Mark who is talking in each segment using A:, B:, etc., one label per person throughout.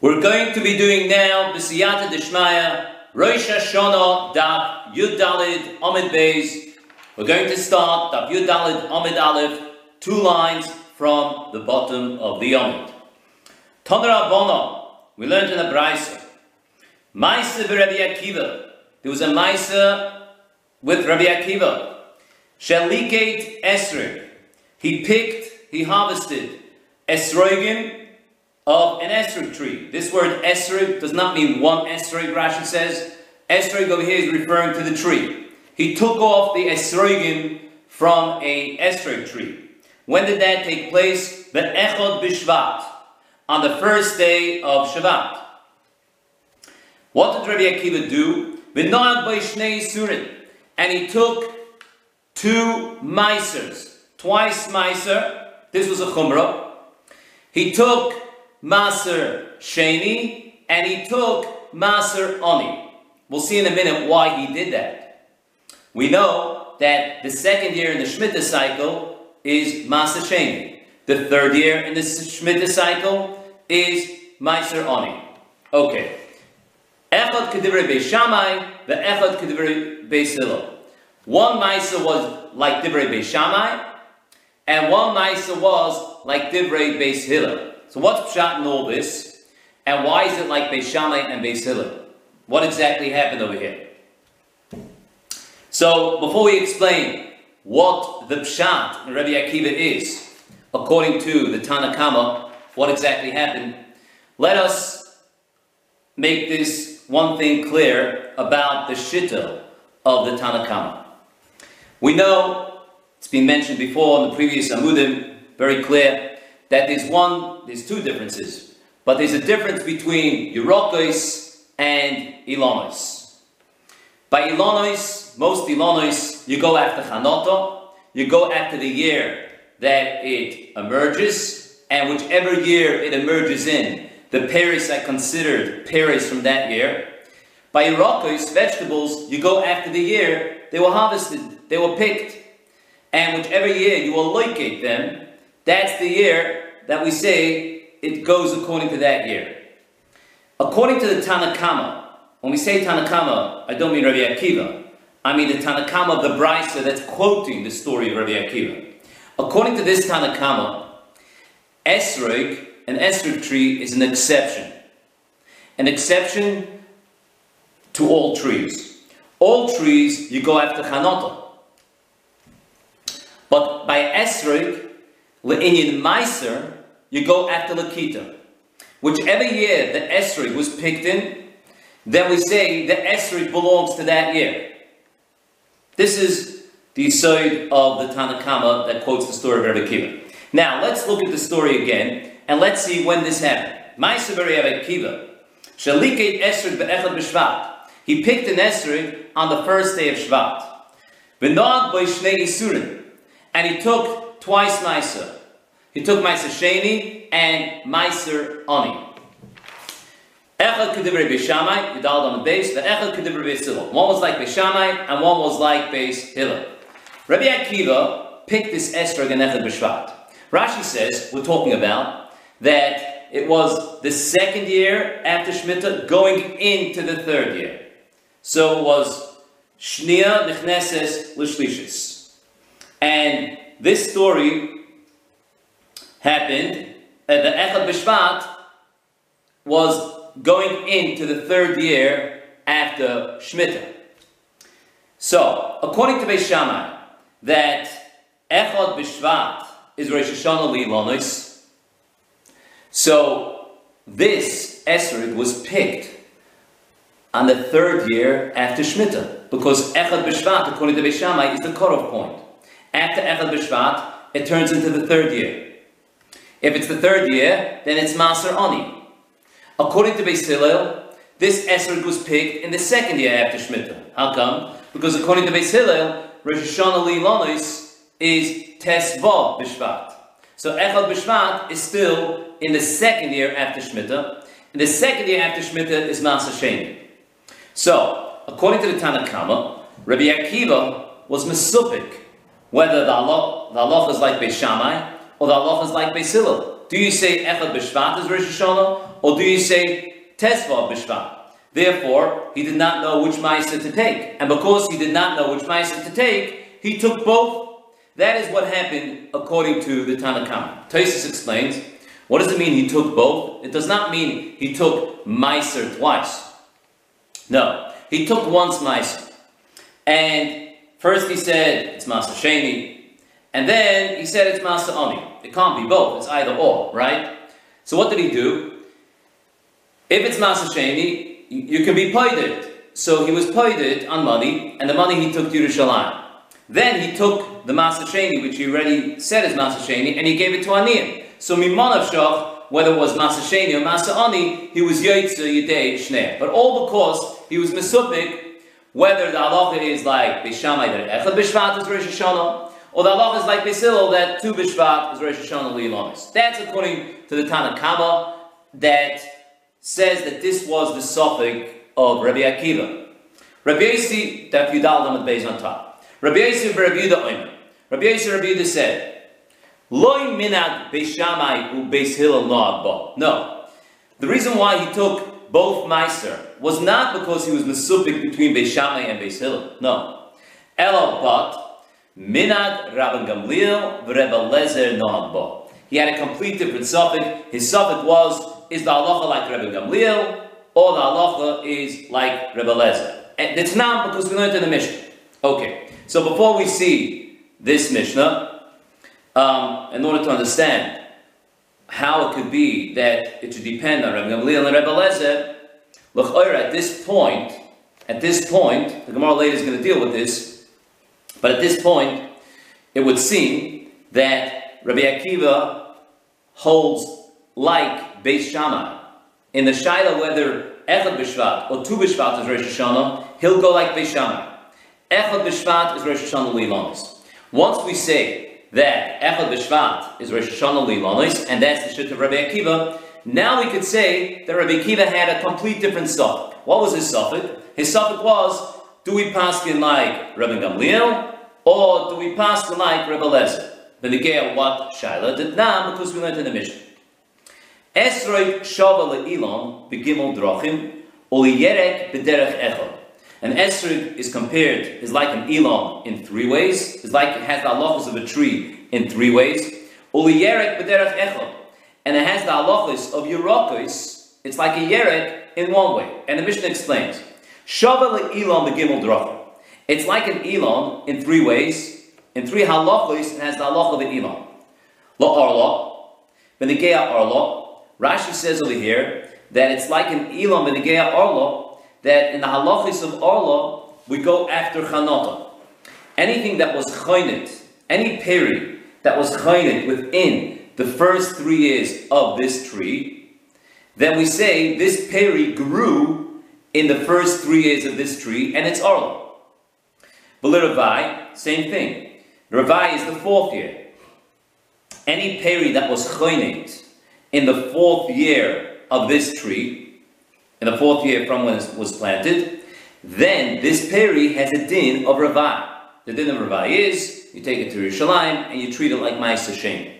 A: We're going to be doing now B'siyata Deshmaya, Rosh Hashanah, Daf Yud Dalid Amid Beis. We're going to start Daf Yud Dalid Amid Aleph, two lines from the bottom of the Amid. Tanra Bono, we learned in the Brisa. Maisa Rabbi Akiva. There was a Maisa with Rabbi Akiva. Shalikate Esrig. He picked, he harvested Esrogin of an esrog tree. This word esrog does not mean one esrog, Rashi says. Esrog over here is referring to the tree. He took off the esrogim from a esrog tree. When did that take place? The Echod Bishvat, on the first day of Shvat. What did Rabbi Akiva do? And he took two misers, twice miser. This was a chumrah. He took Maser Sheni, and he took Maser Oni. We'll see in a minute why he did that. We know that the second year in the Shemitah cycle is Maser Sheni. The third year in the Shemitah cycle is Maser Oni. Okay. Echad Kedivre Beis Shammai, the Echad Kedivre Beis Hillel. One Maisa was like Divrei Beis Shammai, and one Maisa was like Divrei Beis Hillel. So what's Pshat in all this? And why is it like Beis Shammai and Beis Hillel? What exactly happened over here? So before we explain what the Pshat in Rabbi Akiva is, according to the Tanakama, what exactly happened, let us make this one thing clear about the Shitta of the Tanakama. We know, it's been mentioned before in the previous Amudim, very clear, that there's one, there's two differences, but there's a difference between Yerokos and Ilonos. By Ilonos, most Ilonos, you go after Chanota, you go after the year that it emerges, and whichever year it emerges in, the Paris are considered Paris from that year. By Yerokos, vegetables, you go after the year they were harvested, they were picked. And whichever year you will locate them, that's the year that we say it goes according to that year. According to the Tanakama, when we say Tanakama, I don't mean Rabbi Akiva. I mean the Tanakama of the Brisa that's quoting the story of Rabbi Akiva. According to this Tanakama, Esrog, an Esrog tree, is an exception. An exception to all trees. All trees, you go after Chanotah. By Esrog, Le'inyan Meiser, you go after Lakita. Whichever year the Esrig was picked in, then we say the Esrig belongs to that year. This is the side of the Tanakama that quotes the story of Rabbi Kiva. Now, let's look at the story again, and let's see when this happened. Ma'aser Rabbi Kiva, Shaliket Esrig be'echad b'Shvat. He picked an Esrig on the first day of Shvat. V'noag b'shnei Isurim. And he took twice nicer. He took Meiser Sheni and Meiser Ani. Echad Kedivrei Beishamai, you dialed on the base, the Echad Kedivrei Beis. One was like Beishamai and one was like Beis Hillel. Rabbi Akiva picked this Esrog and Echad B'Shvat. Rashi says, we're talking about, that it was the second year after Shemitah going into the third year. So it was Shnia Nechneses Lishlishis. And this story happened, uh, the Echad Bishvat was going into the third year after Shemitah. So, according to Beis Shammai, that Echad Bishvat is Rosh Hashanah Li'Lonis. So, this Esrog was picked on the third year after Shemitah, because Echad Bishvat, according to Beis is the cutoff point. After Echad B'Shvat, it turns into the third year. If it's the third year, then it's Maser Ani. According to Beis Hillel, this Esrog was picked in the second year after Shemitah. How come? Because according to Beis Hillel, Rosh Hashanah Lilonis is Tesva Bishvat. So Echad Bishvat is still in the second year after Shemitah. And the second year after Shemitah is Maser Sheni. So, according to the Tanakama, Rabbi Akiva was Mesupik whether the Allah, the is like Beis Shammai or the Allah is like Hillel. Do you say Echad B'Shvat is Rosh Hashanah or do you say Tesva B'Shvat? Therefore, he did not know which Ma'aser to take. And because he did not know which Ma'aser to take, he took both. That is what happened according to the Tanakhama. Taisus explains, what does it mean he took both? It does not mean he took Meiser twice. No, he took once Meiser. And first he said it's Masa Sheni, and then he said it's Masa Oni. It can't be both, it's either or, right? So what did he do? If it's Masa Sheni, you, can be paid So he was paid on money, and the money he took to Yerushalayim. Then he took the Masa Sheni, which he already said is Masa Sheni, and he gave it to Aniyim. So Mimanav whether it was Masa Sheni or Masa Ani, he was Yaitza Yidei Shnei. But all because he was Mesupik, whether the halacha is like Bishamai that Echad Bishvat is Rosh Hashanah, or the halacha is like Basil that two Bishvat is Rosh Hashanah Lilonis. That's according to the Tanakh that says that this was the suffix of Rabbi Akiva. Rabbi Yossi, that Yudal Lamed Beis on top. Rabbi Yossi Rabbi Yehuda Omer. Rabbi Yossi Rabbi Yehuda said, Loi minag beishamai u beis hillel No. The reason why he took both Meiser was not because he was mesupik between Beis Shammai and Beis Hillel. No. Elo but minag Rabban Gamliel v'Rebbe Lezer noag bo. He had a complete different suffix. His suffix was is the halacha like Rebbe Gamliel, or the halacha is like Rebbe Lezer? And it's not because we learned in the Mishnah. Okay, so before we see this Mishnah, um, in order to understand how it could be that it should depend on Rebbe Gamliel and Rebbe Lezer, look, at this point, at this point, the Gemara later is going to deal with this, but at this point, it would seem that Rabbi Akiva holds like Beis Shammai. In the Shaila, whether Echad B'Shvat or Tu B'Shvat is Rosh Hashanah, he'll go like Beis Shammai. Echad B'Shvat is Rosh Hashanah Lilonis. Once we say that Echad B'Shvat is Rosh Hashanah Lilonis, and that's the shit of Rabbi Akiva, now we could say that Rabbi Akiva had a complete different suffix. What was his suffix? His suffix was, do we pass in like Rabbi Gamliel, or do we pass in like Rabbi Lezer? The Negea what Shaila did not because we learned in the Mishnah. Esroi shava le'ilon begimel drachim uliyerek b'derech echad. An esrog is compared, is like an elon in three ways. It's like it has the halachos of a tree in three ways. Uliyerek b'derech echad. And it has the halachos of yerokos. It's like a yerek in one way. And the Mishnah explains. Shava le'ilon begimel drachim. It's like an elon in three ways. In three halachos, it has the halach of an elon. Lo arla, benegea arla, Rashi says over here that it's like an Elam Benegea Arlo, that in the halachis of Arlo, we go after Chanota. Anything that was chaynit, any peri that was chaynit within the first three years of this tree, then we say this peri grew in the first three years of this tree, and it's Arlo. Ravai, same thing. Ravai is the fourth year. Any peri that was chaynit, in the fourth year of this tree, in the fourth year from when it was planted, then this peri has a din of Ravai. The din of Ravai is, you take it to Yerushalayim and you treat it like Ma'is Hashem.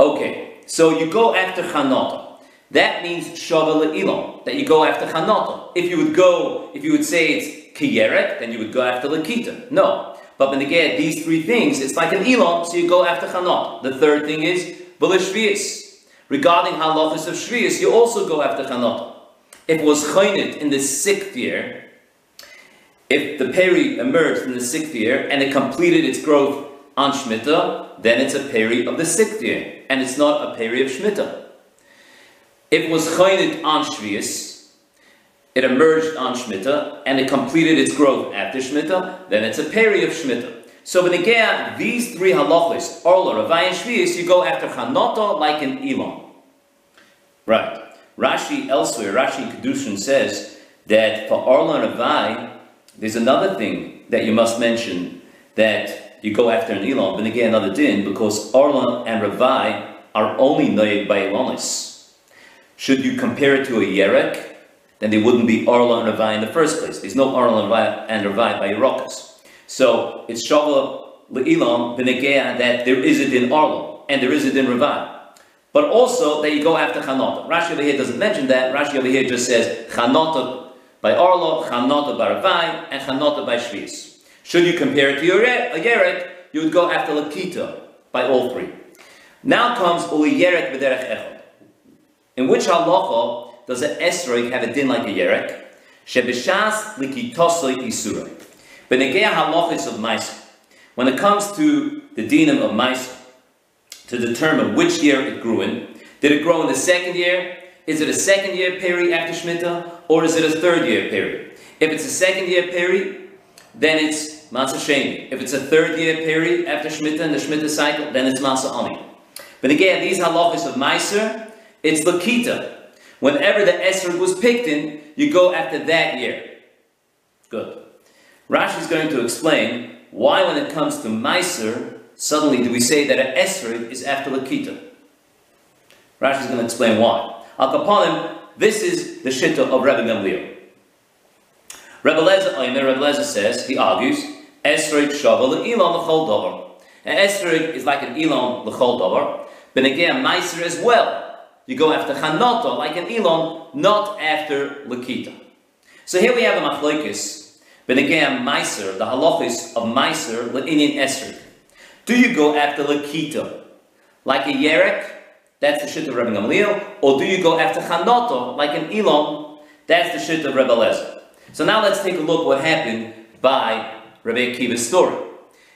A: Okay, so you go after Chanota. That means Shava Ilon, that you go after Chanota. If you would go, if you would say it's Kiyeret, then you would go after Lakita. No. But when get these three things, it's like an Elon, so you go after Chanot. The third thing is Bulashvias. Regarding halachas of Shvius, you also go after Chanot. If it was chaynit in the sixth year, if the peri emerged in the sixth year and it completed its growth on Shemitah, then it's a peri of the sixth year, and it's not a peri of Shemitah. If it was chaynit on Shvius, it emerged on Shemitah, and it completed its growth after Shemitah, then it's a peri of Shemitah. So when again, these three halachos, Orla, Ravai, and Shvius, you go after Chanoto like an Elon. Right. Rashi elsewhere, Rashi in Kedushin says that for Orla and Ravai, there's another thing that you must mention that you go after an Elon, but again another din, because Orla and Ravai are only noyed by Elonis. Should you compare it to a Yerek, then they wouldn't be Orla and Ravai in the first place. There's no Orla and Ravai by Yerokas. So it's Shava le'ilam b'negea that there is a din arlo and there is a din revad. But also that you go after chanota. Rashi over here doesn't mention that. Rashi over here just says chanota by arlo, chanota by ravai, and chanota by shvis. Should you compare it to your a yeret, you would go after lakita by all three. Now comes uli yeret b'derech echad. In which halacha does an esrog have a din like a yerek? Shebishas likitosoi isura. Benegea halachis of Maisa. When it comes to the dinam of Maisa, to determine which year it grew in, did it grow in the second year? Is it a second year period after Shemitah? Or is it a third year period? If it's a second year period, then it's Masa Sheni. If it's a third year period after Shemitah and the Shemitah cycle, then it's Masa Ani. But again, these halachas of Meiser, it's Lakita. Whenever the Esrog was picked in, you go after that year. Good. Rashi is going to explain why, when it comes to Meiser, suddenly do we say that an Esrog is after Lakita. Rashi is going to explain why. Al Kapanim, this is the Shitta of Rebbe Gamliel. Rebbe Lezer, Rebbe Lezer says, he argues, Esrog Shaval Elon L'chol Dover. An Esrog is like an Elon L'chol Dover, but again, Meiser as well. You go after Chanota, like an Elon, not after Lakita. So here we have a machlokes. But again, Meiser, the halachis of Meiser, La'inyan Esrog. Do you go after Lakita, like a Yerek, that's the shit of Rebbe Gamliel, or do you go after Chanota, like an Elon, that's the shit of Rebbe Lezer? So now let's take a look what happened by Rebbe Akiva's story.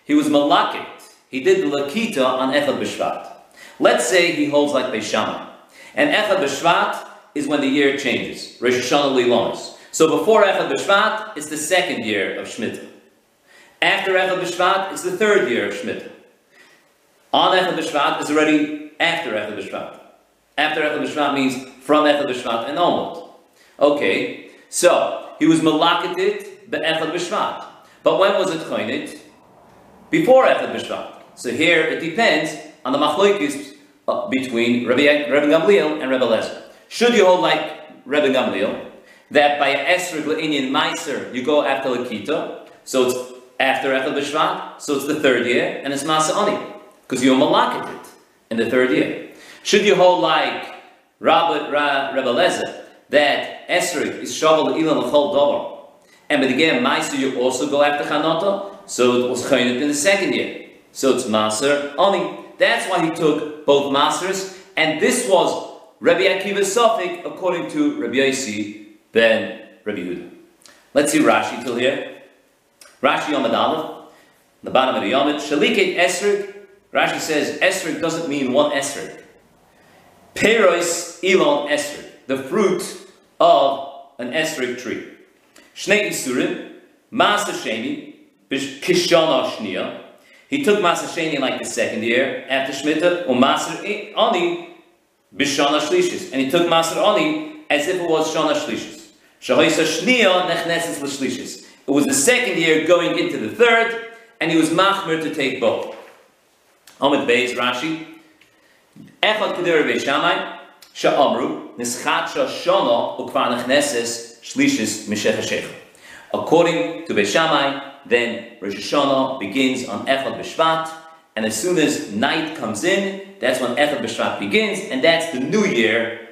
A: He was malakit. He did the Lakita on Echad B'Shvat. Let's say he holds like Beishamah. And Echad B'Shvat is when the year changes. Rosh Hashanah Lilonis. So before Echad B'Shvat, it's the second year of Shemitah. After Echad B'Shvat, it's the third year of Shemitah. On Echad B'Shvat is already after Echad B'Shvat. After Echad B'Shvat means from Echad B'Shvat and onward. Okay, so he was malakitit be'echad b'shvat. But when was it choinit? Before echad b'shvat. So here it depends on the machlokes uh, between Rebbe, Rebbe Gamliel and Rebbe Lezer. Should you hold like Rebbe Gamliel, that by Esrog Le'inyan Meiser you go after Lakita, so it's after Echad B'Shvat, so it's the third year, and it's Masa Ani, because you're malakit it in the third year. Should you hold like Rabbi, Rebbe Lezer, that Esrog is Shaval Ilan L'chol Dover, and but again, Meiser you also go after Chanota, so it was Chaynit in the second year. So it's Maser Ani. That's why he took both masters, and this was Rabbi Akiva's Sophic according to Rabbi Yossi ben Rabbi Huda. Let's see Rashi till here. Rashi Yomad Aleph, the bottom of the Yomad, Shaliket Esrig. Rashi says Esrig doesn't mean one Esrig. Perois Elon Esrig, the fruit of an Esrig tree. Shnei Isurim, Masa Sheni, Kishana he took Maser Sheni like the second year after Shemitah, or Maser Ani b'Shana Shlishis, and he took Maser Ani as if it was Shana Shlishis. Shahoisa Shnia nechneses l'Shlishis. It was the second year going into the third, and he was machmer to take both. Rashi, Echad Sha'amru, Shlishis Mishech According to Beishamai, then Rosh Hashanah begins on Echad B'Shvat, and as soon as night comes in, that's when Echad B'Shvat begins, and that's the new year,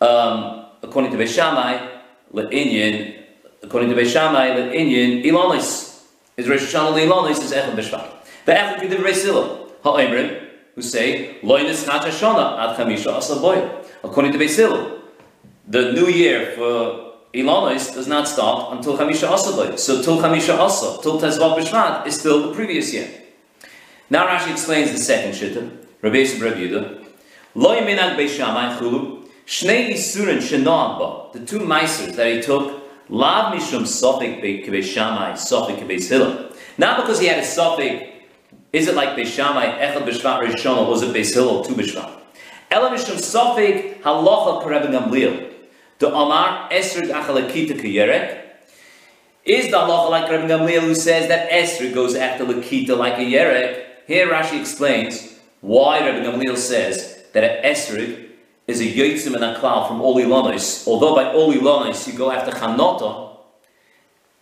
A: um, according to Beishamai, Le'inyan, according to Beishamai, Le'inyan, Ilanis, is Rosh Hashanah Le'Ilanis is Echad B'Shvat. The Echad Kedim Reisila, Who say, Loinis Chat Hashanah, Ad Chamisha Asaboy. According to Beisila, the new year for Ilanos does not start until Chamisha Asa So till Chamisha Asa, till Tezvav B'Shvat, is still the previous year. Now Rashi explains the second shitta, Rabbi Yisrael Rabbi Yehuda. Lo yiminag Beishamai chulu, shnei isurin shena'ab the two meisers that he took, lav mishum sofik Beishamai, sofik Beis Not because he had a sofik, is it like Beishamai, Echad B'Shvat, Rosh or was it Beis Hillel, two B'Shvat? Ela mishum sofik halacha karebin Gamliel. The Amar Esrig Achalakita Kiyerek is the halacha like Rabbi Gamliel who says that Esrig goes after Lakita like a Yerek. Here Rashi explains why Rabbi Gamliel says that an Esrig is a Yotzim and a Klal from Lanos. Although by Lanos you go after Chanota,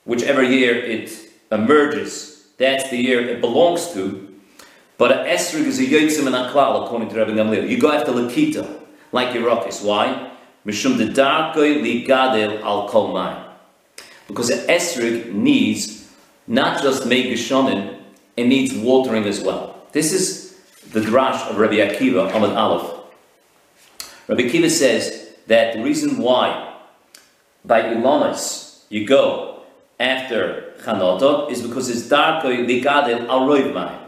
A: whichever year it emerges that's the year it belongs to. But an esrig is a yotzim and a klal, according to Rabbi Gamliel. You go after Lakita, like Yerokis. Why? Mishum de al kol Because an esrig needs not just make geshonin, it needs watering as well. This is the drash of Rabbi Akiva, Ahmed Aleph. Rabbi Akiva says that the reason why by Ilanis you go after Chanota is because it's darkoi li gadel al roiv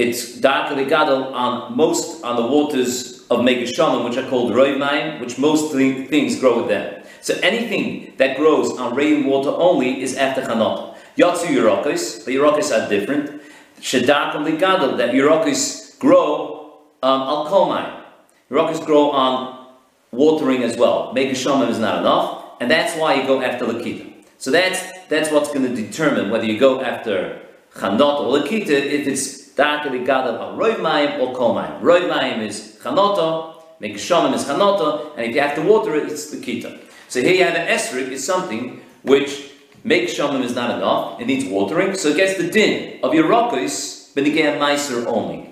A: it's darker gadol on most on the waters of Megashalim, which are called Roimayim, which most things grow there. So anything that grows on rainwater only is after Chanot. Yatsu Yerokis, the Yerokis are different. Shadakam Ligadol, that Yerokis grow al Kolmayim. Yerokis grow on watering as well. Megashalim is not enough, and that's why you go after Lakita. So that's that's what's going to determine whether you go after Chanot or Lakita if it's Darkly gadol on roiv mayim or kol mayim. Roiv mayim is chanoto, megishonim is chanoto, and if you have to water it, it's the kita. So here you have an esrik is something which megishonim is not enough, it needs watering, so it gets the din of your rokos, but again meiser only.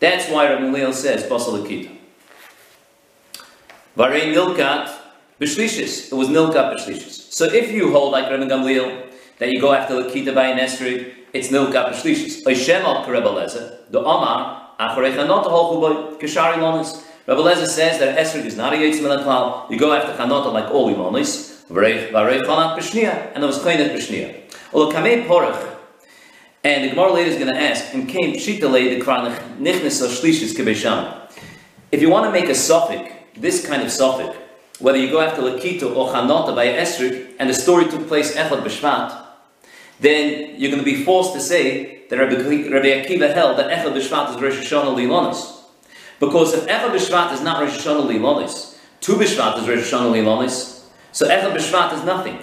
A: That's why Rabbi says basal kita. Varei nilkat b'shlishis. It was nilkat b'shlishis. So if you hold like Rabbi Gamliel that you go after the kita by an esrik, it's nilka b'shlishis. Oishem al Rebbe the Omar, acharecha not holchu boy, kishari lonis. Rebbe Lezer says that esrog is not a yitzim klal. You go after chanota like all imonis, v'rei chanat b'shnia, and there was kleinet b'shnia. Olo kamei porach, and the Gemara later is going to ask, and came pshitale the kranach nichnes shlishis kebesham. If you want to make a suffix, this kind of suffix, whether you go after lakito or chanota by esrog, and the story took place echad b'shvat, then you're going to be forced to say that Rabbi, Rabbi Akiva held that Echad B'Shvat is Rosh Hashanah Lilonis. Because if Echad B'Shvat is not Rosh Hashanah Lilonis, Tu B'Shvat is Rosh Hashanah Lilonis, so Echad B'Shvat is nothing.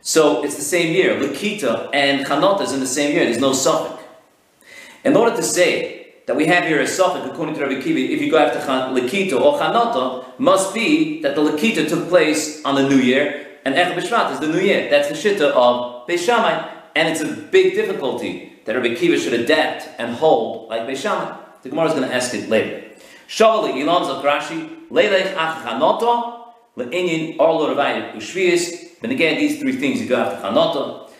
A: So it's the same year. Lakita and Chanota is in the same year. There's no suffix. In order to say that we have here a suffix, according to Rabbi Akiva, if you go after Lakita or Chanota, must be that the Lakita took place on the new year, and Echad B'Shvat is the new year. That's the shitta of Beis Shammai, and it's a big difficulty that Rabbi Kiva should adapt and hold like Beis Shammai. The Gemara is going to ask it later. Shavali Ilan Zakrashi Leilech Ach Chanoto Le'inyin Orlo Ravayit Ushvius. And again, these three things you go after Chanoto.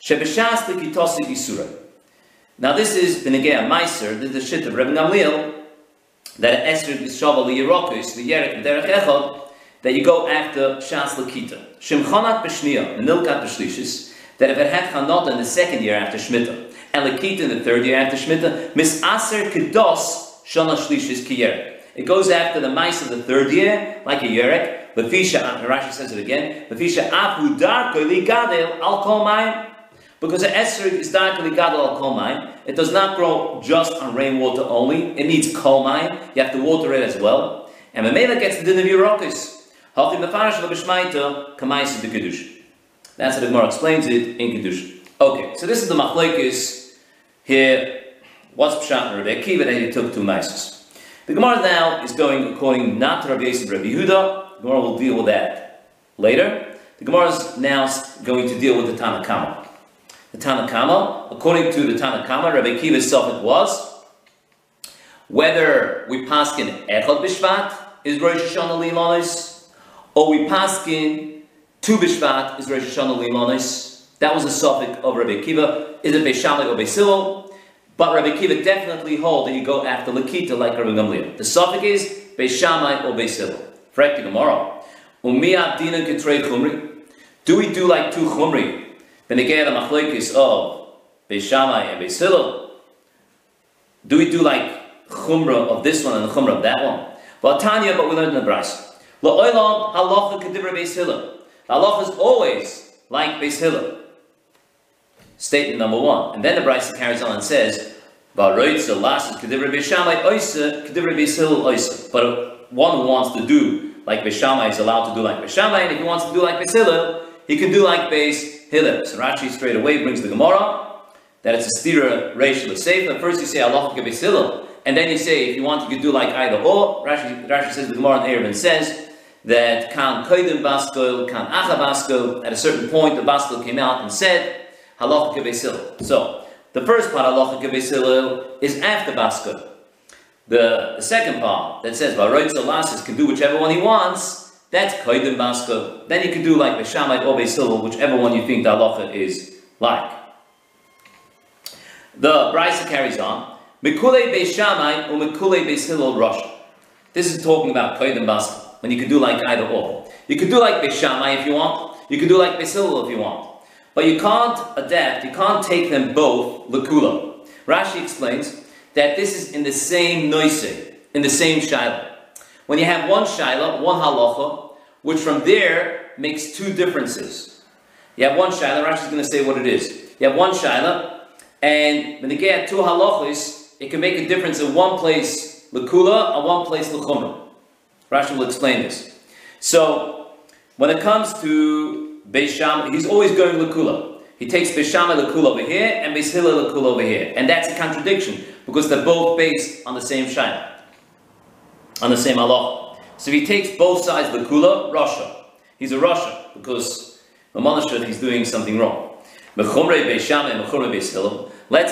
A: Shebeshas Lekitosi Isura. Now this is Benegea Meiser, this is the shit of Rabbi Gamliel, that Esrik is Shavali Yerokis, the Yerek Derech Echad, that you go after Shas Lakita. Shimchonat B'Shnia, Nilkat B'Shlishis, that if it had Chanot in the second year after Shemitah, and Lakita in the third year after Shemitah, Mis Aser Kedos Shana Shlishis Kiyerek. It goes after the mice of the third year, like a Yerek. Lefisha, Rashi says it again, Lefisha Afu Darko Gadel Al Kol Mayim. Because the Esrig is darkly gadol al kol It does not grow just on rainwater only. It needs kol You have to water it as well. And the Mamela gets the din of Yerokis. Halti mefarish lo b'shmaita kamais de kedusha. That's how the Gemara explains it in kedusha. Okay, so this is the machlekes here. What's pshat Rabbi Akiva that he took two maises? The Gemara now is going according not to Rabbi Yosef Rabbi Yehuda. The Gemara will deal with that later. The Gemara is now going to deal with the Tanakama. The Tanakama, according to the Tanakama, Rabbi Akiva's self was whether we pass in Echad Bishvat is Rosh Hashanah Lilanis or we paskin Tu Bishvat is Rosh Hashanah Limonis. That was a suffix of Rabbi Akiva. Is it Beishamai or Beisilo? But Rabbi Akiva definitely hold that you go after Lakita like Rabbi Gamliel. The suffix is Beishamai or Beisilo. Frekti tomorrow. Do we do like two Chumri? Again, the machlekes of oh, Beishamai and Beisilo. Do we do like Chumra of this one and the Chumra of that one? Well, Tanya, but we learned in the Bryce. La'olam halacha kedivra beis hillel. Halacha is always like beis hillel. Statement number one. And then the Bryce carries on and says. But one who wants to do like beis shamai is allowed to do like beis shamai, and if he wants to do like beis hillel, he can do like beis hillel. So Rashi straight away brings the Gemara that it's a stira racial sefer. First you say beis hillel, and then you say if you want you to do like either or. Rashi, Rashi says the Gemara in Erevin says that Khan Koidim Baskol, Khan Acha Baskol, at a certain point the Baskol came out and said, halacha Beis So, the first part, halacha Beis is after Baska. The, the second part that says Varoitz Lasis can do whichever one he wants, that's Kaidim Baska. Then you can do like Beshamai or Beis whichever one you think the halacha is like. The Brisa carries on. Mikule Beis Shammai or Mikule Beis Hillel Rosh. This is talking about Kaidim Baska, when you can do like either or. You could do like Beis Shammai if you want, you could do like Beis Hillel if you want. But you can't adapt, you can't take them both Lakula. Rashi explains that this is in the same noise, in the same shaila. When you have one shaila, one halacha, which from there makes two differences. You have one shaila, Rashi is going to say what it is. You have one shaila, and when you get two halachas, it can make a difference in one place lakula and one place lachumra. Rashi will explain this. So, when it comes to Beisham, he's always going Lakula. He takes Beishama Lakula over here and Beishila Lakula over here. And that's a contradiction because they're both based on the same Shaina, on the same Allah. So he takes both sides Lakula, Russia. He's a Russia because Mamanashad he's doing something wrong. Let's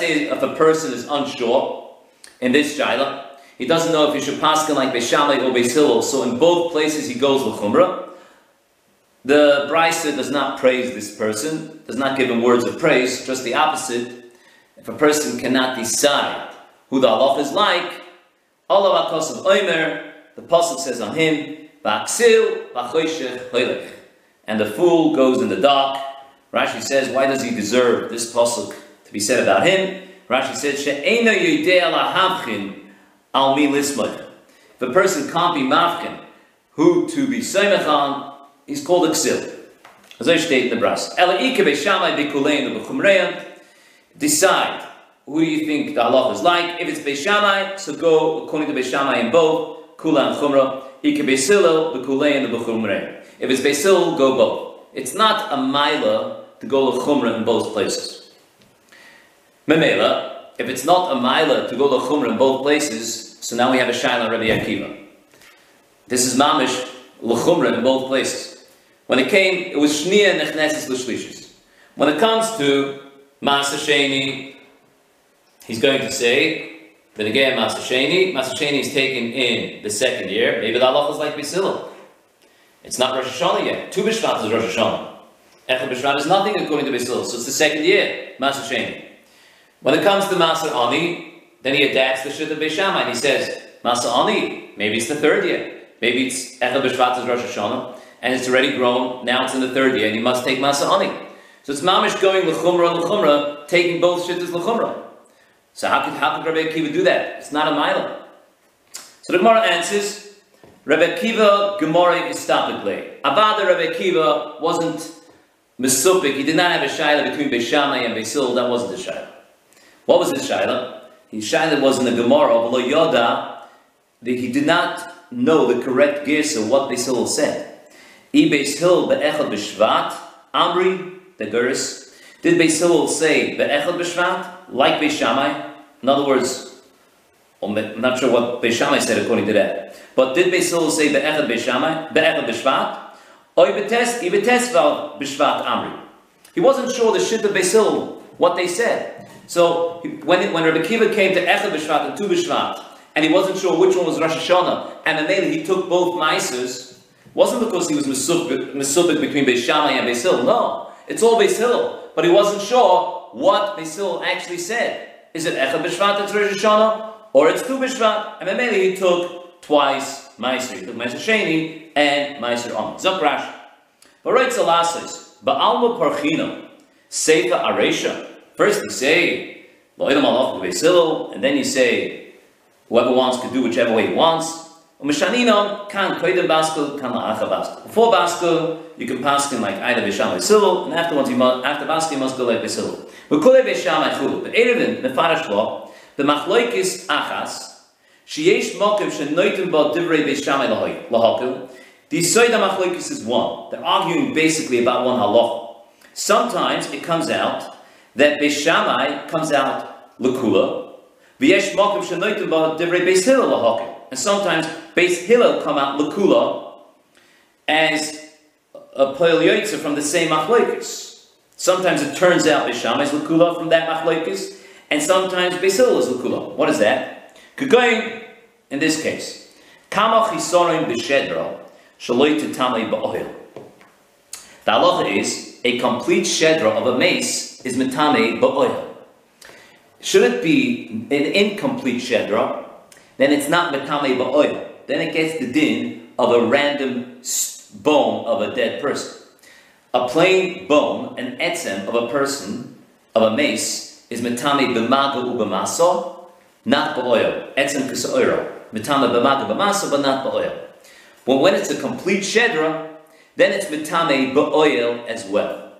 A: say if a person is unsure in this Shaila, he doesn't know if he should pass like Beishamai or Beis so in both places he goes L'chumra. The Brisa does not praise this person, does not give him words of praise, just the opposite. If a person cannot decide who the Allah is like, Allah of Omer, the Pasuk says on him, and the fool goes in the dark. Rashi says, why does he deserve this Pasuk to be said about him? Rashi says, al mi a person can't be mafkin, who to be semechan, He's called a ksil. As I state in the brass. Decide who do you think the halach is like. If it's beishamai, so go according to beishamai in both kula and chumra. Ike beisilo b'kulein b'chumreim. If it's beisil, go both. It's not a mila to go to chumra in both places. Memela, if it's not a mila to go to chumra in both places, so now we have a shaila Rabbi Akiva. This is mamish l'chumra in both places. When it came, it was Shnia Nechnesis L'Shlishis. When it comes to Masa Sheni, he's going to say that again, Masa Sheni, Sheni is taken in the second year. Maybe the Allah is like Basilah. It's not Rosh Hashanah yet. Tu B'Shvat is Rosh Hashanah. Echad B'Shvat is nothing according to Basilah, so it's the second year, Masa Sheni. When it comes to Masa Ani, then he adapts the Shit of Beishamai and he says, Masa Ani, maybe it's the third year. Maybe it's Echad B'Shvat is Rosh Hashanah and it's already grown. Now it's in the third year, and you must take masa honey. So it's mamish going l'chumra l'chumra, taking both shittas l'chumra. So how could how could Rabbi Akiva do that? It's not a mila. So the Gemara answers, Rabbi Akiva Gemara istapikle. Avada Rabbi Akiva wasn't misupik. He did not have a shaila between Beishamai and Beisil. That wasn't the shaila. What was his shaila? His shaila was in the Gemara of Lo Yoda. He did not know the correct gears of what Beisil said. I Beis Hill be'echad Amri, the Guris, did Beis Hill say be'echad b'shvat, like Beis Shammai? In other words, I'm not sure what Beis Shammai said according to that. But did Beis Hill say be'echad Beis Shammai, be'echad b'shvat? Oy betes, i val b'shvat Amri. He wasn't sure the shit of Beis Hill, what they said. So when, when Rabbi Kiva came to Echad B'Shvat and Tu B'Shvat, and he wasn't sure which one was Rosh Hashanah, and then he took both mices, wasn't because he was Mesubik between Beis Shammai and Beis Hill. No, it's all Beis Hill. But he wasn't sure what Beis Hill actually said. Is it Echad B'Shvat that's Rosh Hashanah? Or it's Tu B'Shvat? And then he took twice Meiser. He took Meiser Sheni and Meiser Om. Zakrash. But right Zalasis. Ba'alma Parchino. Sefer Aresha. First you say, Lo'edam Allah Beis Hill, and then you say, whoever wants can do whichever way he wants. Umishaninon kan koidem baskel kan la'acha baskel. Before baskel, you can pass him like either Bisham Civil, and afterwards you must, after baskel you must go like Civil. V'kulei Bisham Chulu. But Erevin, Mefarash law, the machloikis achas, sheyesh mokiv shenoitim ba divrei Bisham lahakel, the Yisoida machloikis is one. They're arguing basically about one halacha. Sometimes it comes out that Beishamai comes out lakula, v'yesh mokim shenoitim ba divrei Beis Hillel. And sometimes Beis Hillel come out Lakula as a Poel from the same Achloikis. Sometimes it turns out Beis is Lakula from that Machlokes, and sometimes Beis Hillel is Lakula. What is that? Going in this case, Kama Chisorim B'Shedra Shaloi Titame Ba'oil. The halacha is a complete shedra of a mace is metame ba'oil. Should it be an incomplete shedra, then it's not metame ba'oil. Then it gets the din of a random bone of a dead person. A plain bone, an etzem of a person, of a mace, is metame b'maga u'b'maso, not ba'oil. Etzem k'sa'oiro. Metame b'maga b'maso, but not ba'oil. Well, when it's a complete shedra, then it's metame ba'oil as well.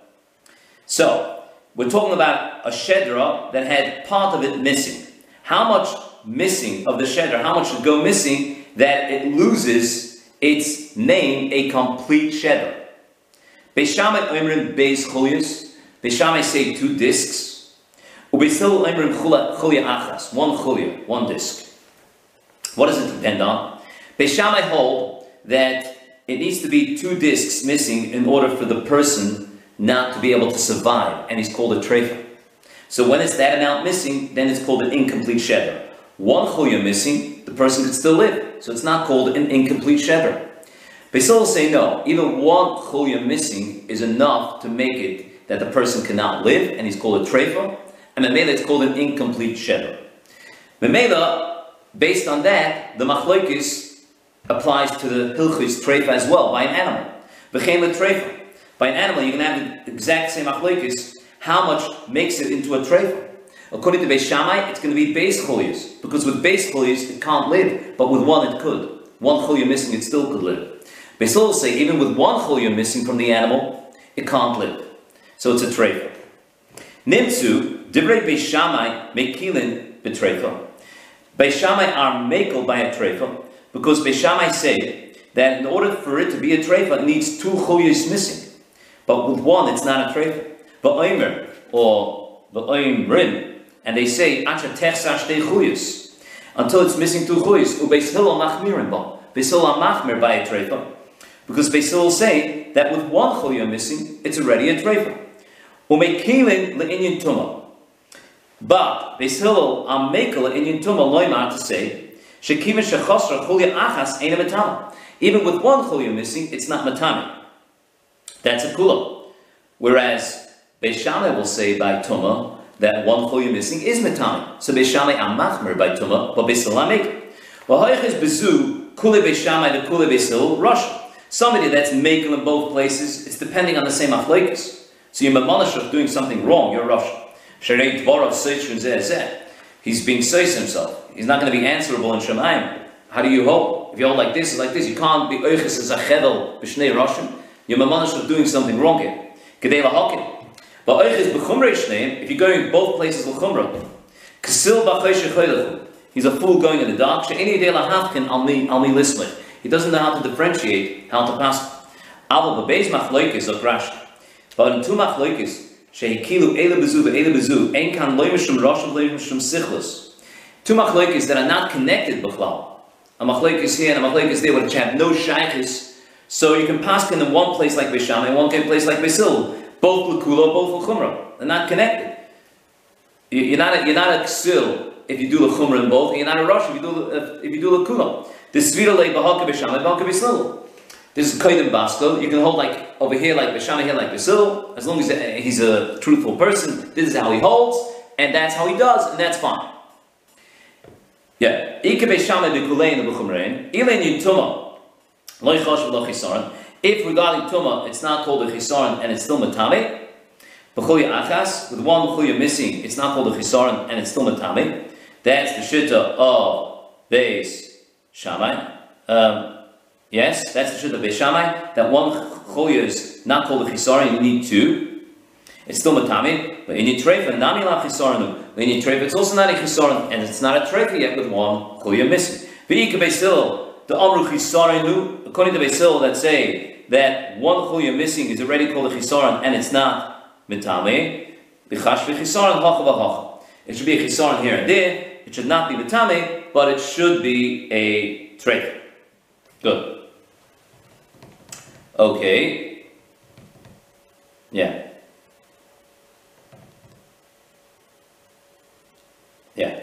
A: So, we're talking about a shedra that had part of it missing. How much missing of the shedra, how much should go missing that it loses its name a complete shedra? Beishamai Oimrim Beis Chulias. Beishamai say two discs. Ubeisil Oimrim Chulia Achas. One Chulia, one disc. What does it depend on? Beishamai hold that it needs to be two discs missing in order for the person not to be able to survive, and he's called a trefa. So when it's that amount missing, then it's called an incomplete shedder. One chuya missing, the person could still live, so it's not called an incomplete shedder. Basil say no, even one chuya missing is enough to make it that the person cannot live, and he's called a trefa, and Memela it's called an incomplete shedder. Memela, based on that, the machlokes applies to the hilchis trefa as well, by an animal. V'chein trefa. By an animal, you can have the exact same machlokes, how much makes it into a trefa. According to Beis Shammai, it's going to be base chulias, because with base chulias it can't live, but with one it could. One chulia missing, it still could live. Beis will say even with one chulia missing from the animal, it can't live. So it's a trefa. Nimtzu, divrei Beis Shammai, mekilin betrefa. Beis Shammai are makel by a trefa, because Beis Shammai say that in order for it to be a trefa, it needs two chulias missing. But with one, it's not a trefa. Va'omer, or va'omrin, and they say, until it's missing two chuyas, beis because beis hillel say that with one chuya missing, it's already a trefa. Umekilin le'inyin tuma. But beis hillel am mekel le'inyin tuma loymar to say, a matama. Even with one chulya missing, it's not matama. That's a kula. Whereas Beishamai will say by Tuma that one chol you're missing is metami. So Beishamai amachmer by Tuma, but Beisalamik. V'hoiches bezu kule Beishamai the kule Beisil Russia. Somebody that's making in both places, it's depending on the same achlekes. So you're mamonish of doing something wrong, you're Russian. Sherei dvarav seichun zeh He's being says himself. He's not going to be answerable in Shemaim. How do you hope? If you hold like this, like this, you can't be oiches as a chedel b'shnei Russian. You're mamonish of doing something wrong here. Kedei lahakin. But if you're going both places l'chumra, kasil b'chaysh He's a fool going in the dark. She'eni de lahafkin al mi al mi lismich. He doesn't know how to differentiate, how to pass. Aval b'beis machloikis of. But in two machloikis, shehikilu ele bezu ve'ele bezu, ein kan loy mishum rosh loy mishum sichlos. Two machloikis that are not connected b'chlal. A machloikis here and a machloikis there, which have no shaykhis so you can pass in one place like Bisham and one place like Basil. Both Lakula, both Lachumra. They're not connected. You're not a, you're not a Ksil if you do Lachumra in both, you're not a Rush if you do, if you do Lakula. This Svira like Bahaka Bisham and Bahaka. This is Kaidim Basko. You can hold like over here like Bisham, here like Basil. As long as uh, he's a truthful person, this is how he holds, and that's how he does, and that's fine. Yeah. Ike Bisham and Bikulein the Bukhumrain. Ilain Yituma. If regarding Tuma, it's not called a Chisaron and it's still Matame, B'chuya Achas, with one B'chuya missing, it's not called a Chisaron and it's still Matame, that's the Shitta of Beis Shammai. Um, yes, that's the Shitta of Beis Shammai, that one Chuya is not called a Chisaron, you need two. It's still matame, but in your trefa, nami la chisarnu. In your trefa, it's also not a chisaron, and it's not a trefa yet with one chuya missing. V'ika still the Amru Chisarenu, according to Basil, that say that one chul you're missing is already called a chisaron and it's not mitame, b'chash v'chisaron hach v'hach. It should be a chisaron here and there. It should not be mitame, but it should be a trade. Good. Okay. Yeah. Yeah.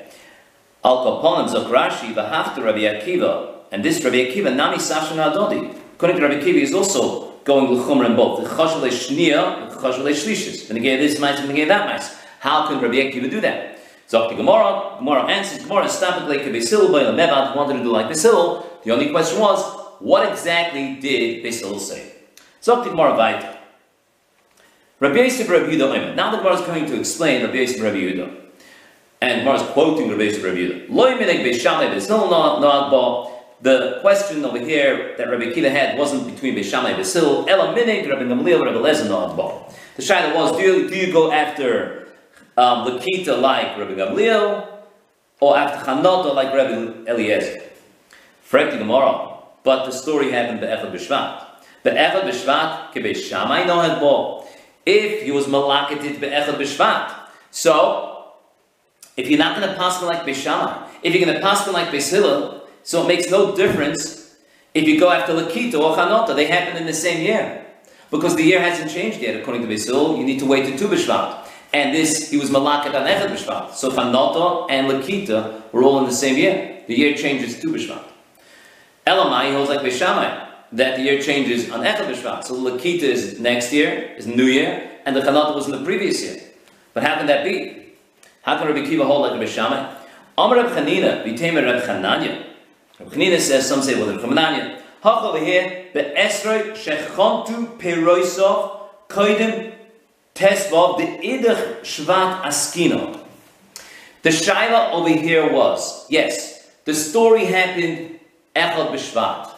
A: Al Kaponim Zokrashi, Bahafta Rabbi Akiva, and this Rabbi Akiva, Nami Sasha Nadodi. According to Rabbi Akiva, is also going l'chumra in both. The chashal shnia, the chashal shlishis. And again, this mice and again that mice. How can Rabbi Akiva do that? So the Gemara, Gemara answers, Gemara established like Basil by the Mevad wanted to do like Basil. The only question was, what exactly did Basil say? So the Gemara Vaita. Rabbi Yosef Rabbi Yehuda Now the Gemara is going to explain Rabbi Yosef Rabbi Yehuda. And Gemara is quoting Rabbi Yosef Rabbi Yehuda. Loi minek beishamai b'sil na'adba. The question over here that Rabbi Akiva had wasn't between Beishamai and Basil. Ela minek Rabbi Gamliel Rabbi Lezer na'adba. The shaila was, do you, do you go after um, Lakita like Rabbi Gamliel or after Chanota like Rabbi Eliezer? Frekti Gemara. But the story happened be'echad b'shvat. Be'echad b'shvat kebe'shamai na'adba if he was malaketit be'echad b'shvat. So, if you're not going to pass like Bishama, if you're going to pass me like Beisila, so it makes no difference if you go after Lakita or Chanota. They happen in the same year. Because the year hasn't changed yet, according to Beisil, you need to wait to Tu B'Shvat. And this, he was malaket on Echad B'Shvat. So Chanota and Lakita were all in the same year. The year changes to B'Shvat. Elamai holds like Beishamai that the year changes on Echad B'Shvat. So Lakita is next year, is New Year, and the Chanata was in the previous year. But how can that be? How can Rabbi Kiva hold like Rabbi Shammai? Amar Rabbi Chanina, B'Temer Rabbi Chananya. Rabbi says, some say, well, Rabbi Chananya. Hach over here, the Esrei Shechontu Peroisov Koidim Tesvav the Idach Shvat Askino. The Shaila over here was, yes, the story happened Echad B'Shvat.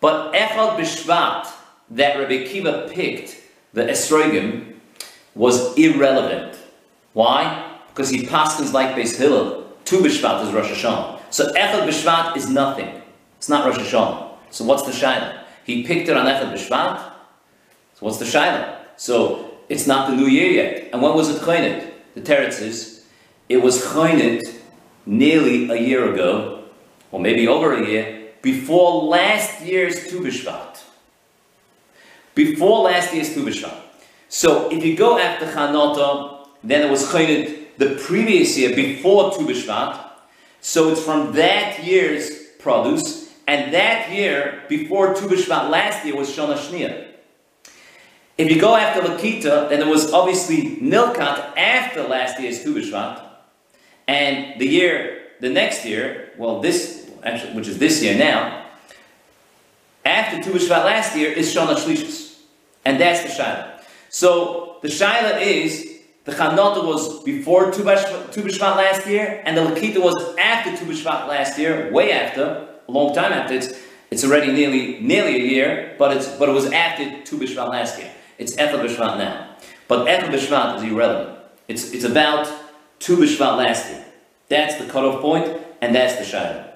A: But Echad B'Shvat that Rabbi Kiva picked, the Esrogim, was irrelevant. Why? Because he passes like Beis Hillel. Tu B'Shvat is Rosh Hashanah. So Echad B'Shvat is nothing. It's not Rosh Hashanah. So what's the Shaila? He picked it on Echad B'Shvat. So what's the Shaila? So it's not the new year yet. And when was it Chaynet? The Teretz is, it was Chaynet nearly a year ago, or maybe over a year, before last year's Tu B'Shvat. Before last year's Tu B'Shvat. So if you go after Chanota, then it was Chaynet the previous year before Tu B'Shvat. So it's from that year's produce, and that year before Tu B'Shvat last year was Shana Shnia. If you go after Lakita, then it was obviously Nilkat after last year's Tu B'Shvat, and the year, the next year, well, this actually, which is this year now, after Tu B'Shvat last year is Shana Shlishis. And that's the Shaila. So the Shaila is the Chanota was before Tu B'Shvat last year, and the Lakita was after Tu B'Shvat last year, way after, a long time after. It's, it's already nearly nearly a year, but it's but it was after Tu B'Shvat last year. It's Echad B'Shvat now. But Echad B'Shvat is irrelevant. It's, it's about Tu B'Shvat last year. That's the cutoff point, and that's the Shaila.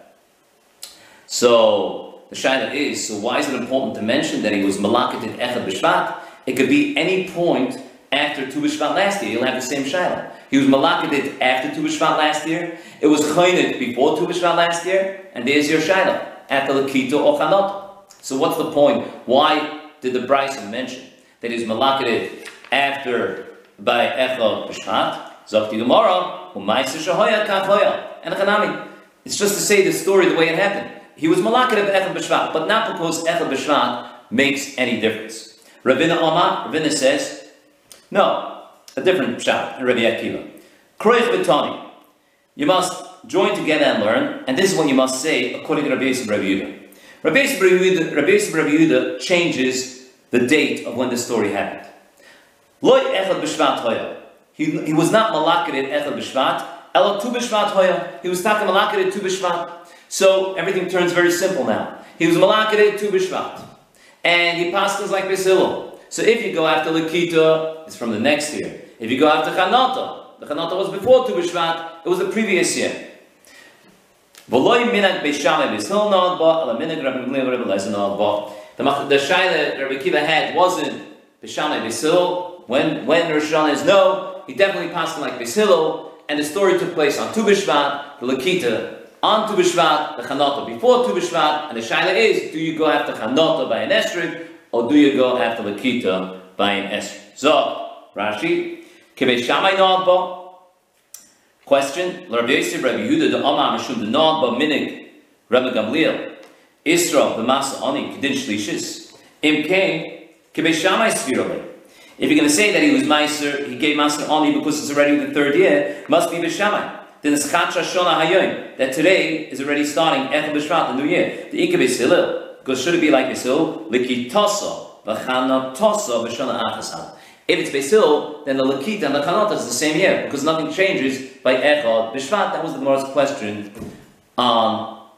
A: So the shaila is, so why is it important to mention that he was malakat in Echad B'Shvat? It could be any point after Tu B'Shvat last year. You'll have the same shaila. He was malakat after Tu B'Shvat last year. It was chaynit before Tu B'Shvat last year. And there's your shaila. After Lakito or Chanot. So what's the point? Why did the Bryson mention that he was malakat after by Echad B'Shvat? Zokti Gemara, Umayse Shahoya Kachoya. And Chanami. It's just to say the story the way it happened he was malakid of Echel B'Shvat, but not because Echel B'Shvat makes any difference. Ravina Omar, Ravina says, no, a different shot, in Rabbi Akiva. Kroich B'Tani, you must join together and learn, and this is what you must say according to Rabbi Yisrael Rabbi Yehuda. Rabbi Yisrael Yehuda changes the date of when the story happened. Loy Echel B'Shvat Hoya. He, he was not malakid at Echel B'Shvat, Elo Tu B'Shvat Hoya. He was malakid at Tu B'Shvat. So everything turns very simple now. He was malakadeh to Bishvat. And he passes like Basil. So if you go after Lakita, it's from the next year. If you go after Chanata, the Chanata was before Tu Bishvat, it was the previous year. The Shaila Rabbi Kiva had wasn't Bishamai Basil. When, when Rosh Hashanah is no, he definitely passed like Basil, and the story took place on Tu Bishvat, the Lakita on Tu B'Shvat, the Chanota before Tu B'Shvat, and the Shaila is, do you go after Chanota by an Esrig, or do you go after Lakita by an Esrig? So, Rashi, Kibbe Shamay Nodbo, Question: Rabbi Yosef, Rabbi Yehuda, the Amar Mishum, the Nog, but Minig, Rabbi Gamliel, Isra, the Masa Ani, Kedin Shlishis, Im Kain, Kibbe Shammai Svirale. If you're going to say that he was Meiser, he gave Masa Ani because it's already the third year, must be Bishamai. Then it's Chacha Shona Hayoim, that today is already starting Echel Bishvat, the new year. The Ikabe Silil, because should it be like Bisil? Liki Tosa, Vachana Tosa, Bishana Achasal. If it's Basil, then the Lakita and the Kanata is the same year, because nothing changes by Echad Bishvat. That was the Gemara's question on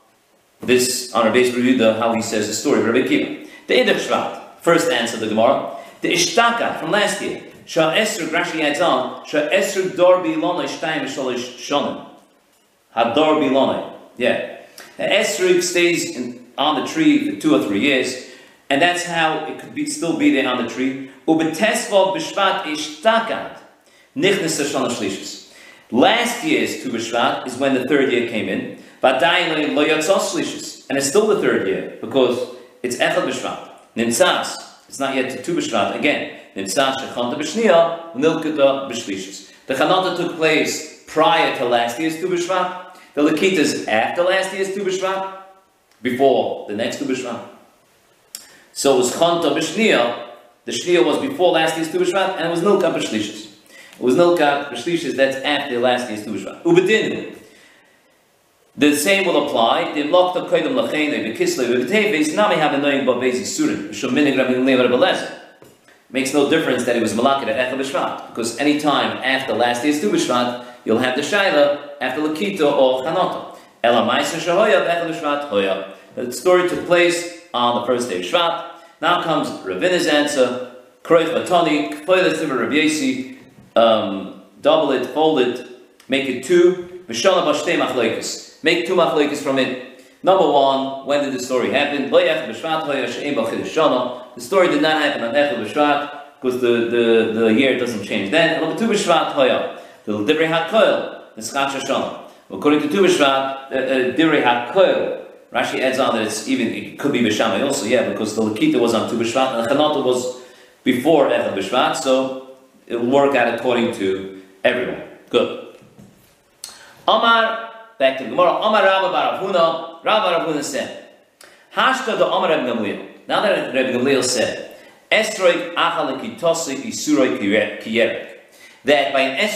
A: this, on our base review, the, how he says the story of Rabbi Kiva. The Ida Bishvat, first answer of the Gemara. The Ishtaka from last year. Shah Esr, Rashi adds on, Shah Esr Dor Bilona Shtayim Shalish Shonim. Hador Bilona. Yeah. The Esrig stays in, on the tree for two or three years, and that's how it could be, still be there on the tree. Last year's Tu Bishvat is when the third year came in. And it's still the third year, because it's Echad Bishvat. Nimsas. It's not yet Tu Bishvat again. Nimsas Shechanta Bishnia, Nilkata Bishlishis. The Chanata took place prior to last year's Tu Bishvat. The Lakita is after last year's Tu Bishvat, before the next Tu Bishvat. So it was Chanta Bishnia. The Shnia was before last year's Tu Bishvat, and it was Nilka Bishlishis. It was Nilka Bishlishis, that's after last year's Tu Bishvat. Ubedinu. The same will apply. The lokta koydem lachene bekisle beteves nami have a annoying babezi surim shominig rabbi lever belezer. Makes no difference that it was malakid at Echel B'Shvat, because any time after last day's Tu B'Shvat, you'll have the Shaila after Lakita or Chanota. The story took place on the first day of Shvat. Now comes Ravina's answer. Kroich Batoni, Kfoyle Thiva Rav um, double it, fold it, make it two. B'Shana B'Shtei Machlekes. Make two Machlekes from it. Number one, when did the story happen? The story did not happen on Echel B'Shvat because the, the, the year doesn't change. Then, number two B'Shvat Hoya, the Divrei HaKoil, Schatz Shoshana. According to Tu B'Shvat, uh, uh, HaKoil, Rashi adds on that it's even, it could be B'Shamai also, yeah, because the Lakita was on Tu B'Shvat and the Chanata was before Echel B'Shvat, so it'll work out according to everyone. Good. Omar Back to Gemara. Amar Rabba Bar Avhuna. Rabba Ravhuna said, Hashka the Amar Reb Gamliel. Now that Reb Gamliel said, Esroik achal kitosik isuroi kiyerek. That by an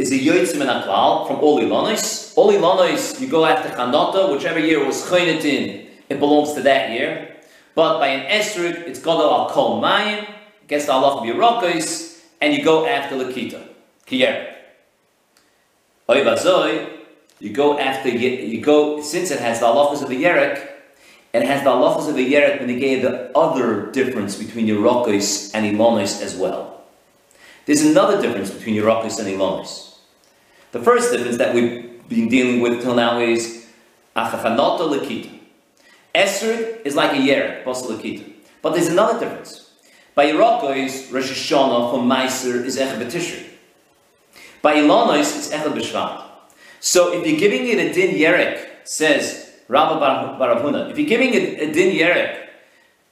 A: is a yotzim and aklal from all Ilonis. All you go after Chanota, whichever year was in, it belongs to that year. But by an esrik, it's godel al kol mayim, gets the of Yerokos, and you go after Lakita, kiyerek. Oivazoi, you go after you go since it has the halachas of the yerek, it has the halachas of the yerek gave the other difference between Yerokis and Ilonis as well. There's another difference between Yerokis and Ilonis. The first difference that we've been dealing with till now is achachanota lekita. Esrog is like a yerek, posel lekita. But there's another difference. By Yerokis, Rosh Hashanah for Meiser is Echad B'Tishrei. By Ilonis, it's Echad B'Shvat. So if you're giving it a din yerek, says Rabbi Baravuna, if you're giving it a din yerek,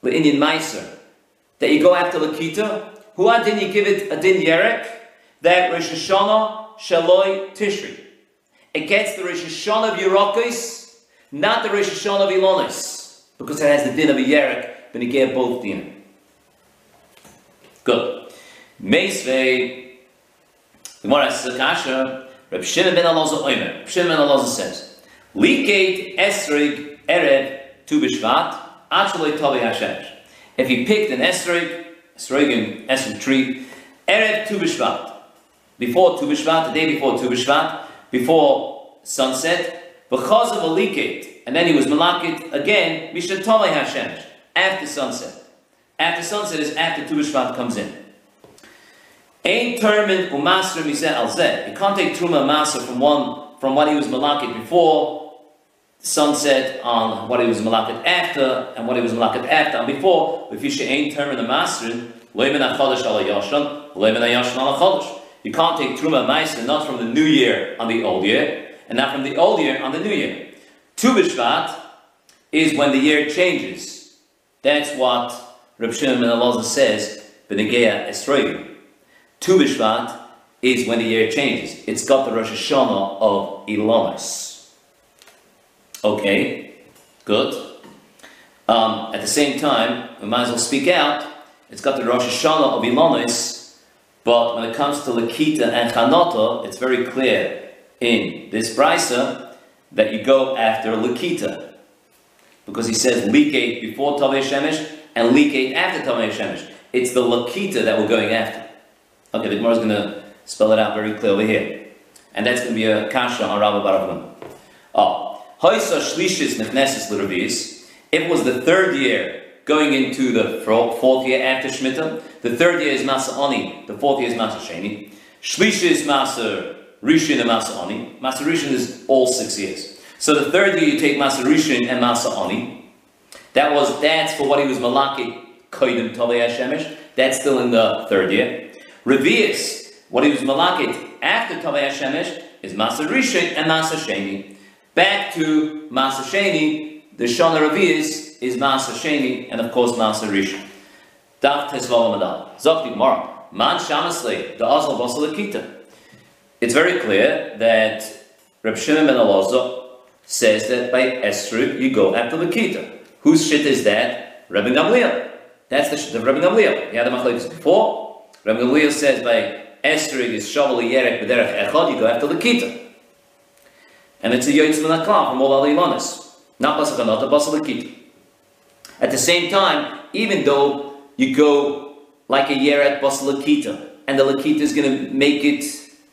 A: the Indian Meiser, that you go after Lakita, who didn't you give it a din yerek? That Rosh Hashanah Shaloi Tishri. Gets the Rosh Hashanah of Yerokis, not the Rosh Hashanah of Ilonis, because it has the din of a yerek, but gave both din. Good. Meisvei, the Gemara says, Akasha, Reb Shimon ben Elazar Omer. Shimon ben Elazar says, Likate esrig erev tu b'shvat achalei tavi hashesh. If he picked an esrig, esrogim, esrig tree, erev tu b'shvat, before tu b'shvat, the day before tu b'shvat, before sunset, because of a likate, and then he was malakit again, mishat tavi hashesh, after sunset. After sunset is after tu b'shvat comes in. Ein termin umasr miseh al. You can't take truma maser from one from what he was malakit before sunset on what he was malakit after and what he was malakit after and before. If you should ein termin umasrin loimen achodesh ala yashan loimen yashan ala chodesh. You can't take truma maser not from the new year on the old year and not from the old year on the new year. Tu b'shvat is when the year changes. That's what Reb Shimon ben Elazar says. B'negeya esroim. Tu B'Shvat is when the year changes. It's got the Rosh Hashanah of Elonis. Okay, good. Um, at the same time, we might as well speak out. It's got the Rosh Hashanah of Elonis, but when it comes to Lakita and Chanota, it's very clear in this brisa that you go after Lakita. Because he says Likate before Tavei Shemesh and Likate after Tavei Shemesh. It's the Lakita that we're going after. Okay, the Gemara is going to spell it out very clearly here. And that's going to be a kasha on Rabbi Baravun. Oh, ah, Hoysa Shlishis Nechnesis L'Ravis. It was the third year going into the fourth year after Shemitah, the third year is Masa Oni, the fourth year is Masa Sheni. Shlishis Masa Rishon and Masa Oni. Masa is all six years. So the third year you take Masa Rishon and Masa Oni. That was that's for what he was malaki koidim tovei Shemesh. That's still in the third year. Revius, what he was malakit after tovei Shemesh is Masa Rishon and Masa Sheni. Back to Masa Sheni, the Shana Revius is Masa Sheni and of course Masa Rishon. Daf Tesvav Amadal. Zokti Gemara. Man Shamasle, the Azal Basalakita. It's very clear that Reb Shimon ben Elazar says that by Esrog you go after the Kita. Whose shit is that? Rabbi Gamliel. That's the shit of Rabbi Gamliel. He had the machlokes before. Rabbi Gamliel says by Esrog is Shavuot Yerek B'derech Echad, you go after the Kita. And it's a Yotzim Naklam from all Ali Lanas. Not Basal not Basal Kita. At the same time, even though you go like a Yeret Basal Kita, and the Lakita is going to make it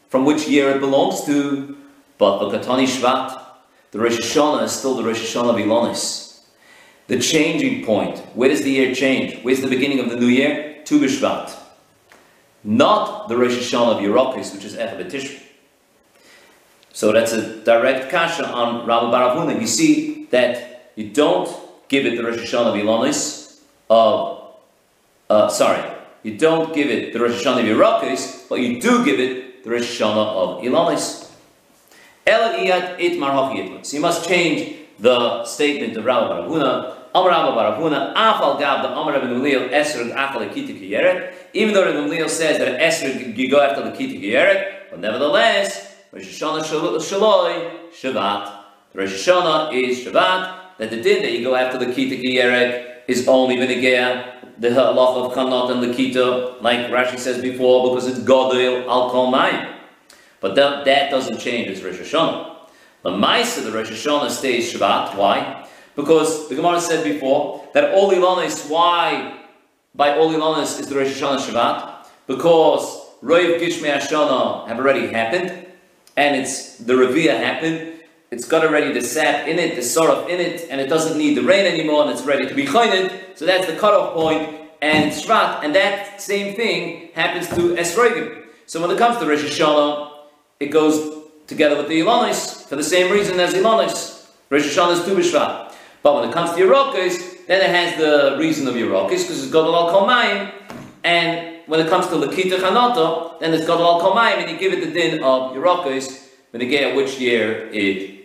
A: from which year it belongs to, but the Katani Shvat, the Rosh Hashanah is still the Rosh Hashanah of Ilonis. The changing point, where does the year change? Where's the beginning of the new year? Tu B'Shvat. Not the Rosh Hashanah of Yerokis, which is Echad. So that's a direct kasha on Rabbi Baravuna. You see that you don't give it the Rosh Hashanah of Ilonis, of, uh, sorry, you don't give it the Rosh Hashanah of Yerokis, but you do give it the Rosh Hashanah of Ilanis. So you must change the statement of Rabbi Baravuna. Amar Rabbi Baravuna, Afal Gab the Amar Rabbi Gamliel Esrog Afal Akita Kiyeret. Even though Rabbi Gamliel says that Esrog you go after the Kita Kiyeret, but nevertheless, Rosh Hashanah Shaloi Shvat. Rosh Hashanah is Shvat. That the din that you go after the Kita Kiyeret is only Vinigea the halach of kanot and lakita, like Rashi says before, because it's godil al kol But that, that doesn't change. It's Rosh Hashanah. The Maisa, the Rosh Hashanah stays Shvat. Why? Because the Gemara said before that all Ilanis, why by all Ilanis is the Rosh Hashanah Shvat? Because Roiv Gishmei Hashanah have already happened, and it's the Revi'ah happened, it's got already the sap in it, the sorrow in it, and it doesn't need the rain anymore, and it's ready to be chayned. So that's the cutoff point, and Shvat, and that same thing happens to Esrogim. So when it comes to Rosh Hashanah, it goes together with the Ilanis for the same reason as Ilanis. Rosh Hashanah is Tu B'Shvat. But when it comes to Yerokis, then it has the reason of Yerokis, because it's got al Kalmayim, and when it comes to Lakita Chanata, then it's got al Kalmayim, and you give it the din of Yerokis, when again which year it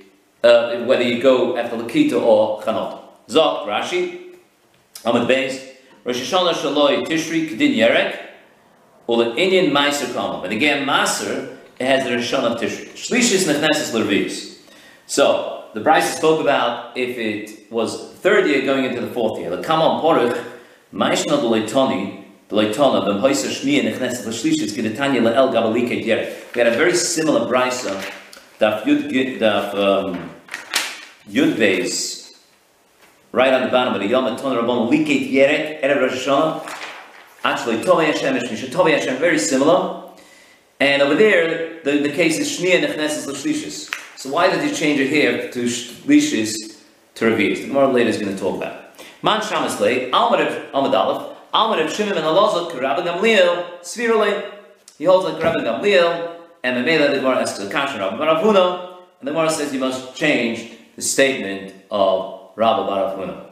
A: uh, whether you go after Lakita or Chanot. Zok, Rashi, Amad Beis, Rosh Hashanah Shaloi Tishri Kedin Yerek, or the Indian Meiser Kama. But again, Maser, it has the Rosh Hashanah Tishri. Shlishis Nechnesis Lervis. So, the Bryce spoke about if it was third year going into the fourth year. The Kama Porach, Maishna Leitoni, the Leitona, the Hoysa Shmiya Nechnesis Shlishis Kedetanya Le'el Gabaliket Yerek. We had a very similar Bryce Daf Yud Daf um, Yud Beis, right on the bottom of the Yom Ton Rabban Liket Yerek Erev Rosh Hashanah. Actually, Tovei Hashem is Misha Tovei Hashem, very similar. And over there, the, the case is Shmiya Nechneses L'Shlishis. So why did you change it here to Shlishis to Revi'is? The Gemara later is going to talk about. Man Shamas Lei, Almar Amad Aleph, Almar Shimon and Alazot, Rabbi Gamliel, Svirale. He holds like Rabbi Gamliel, and the Mela the Gemara asks the Kasha Rabbi Baravuna, and the Gemara says you must change the statement of Rabbi Baravuna.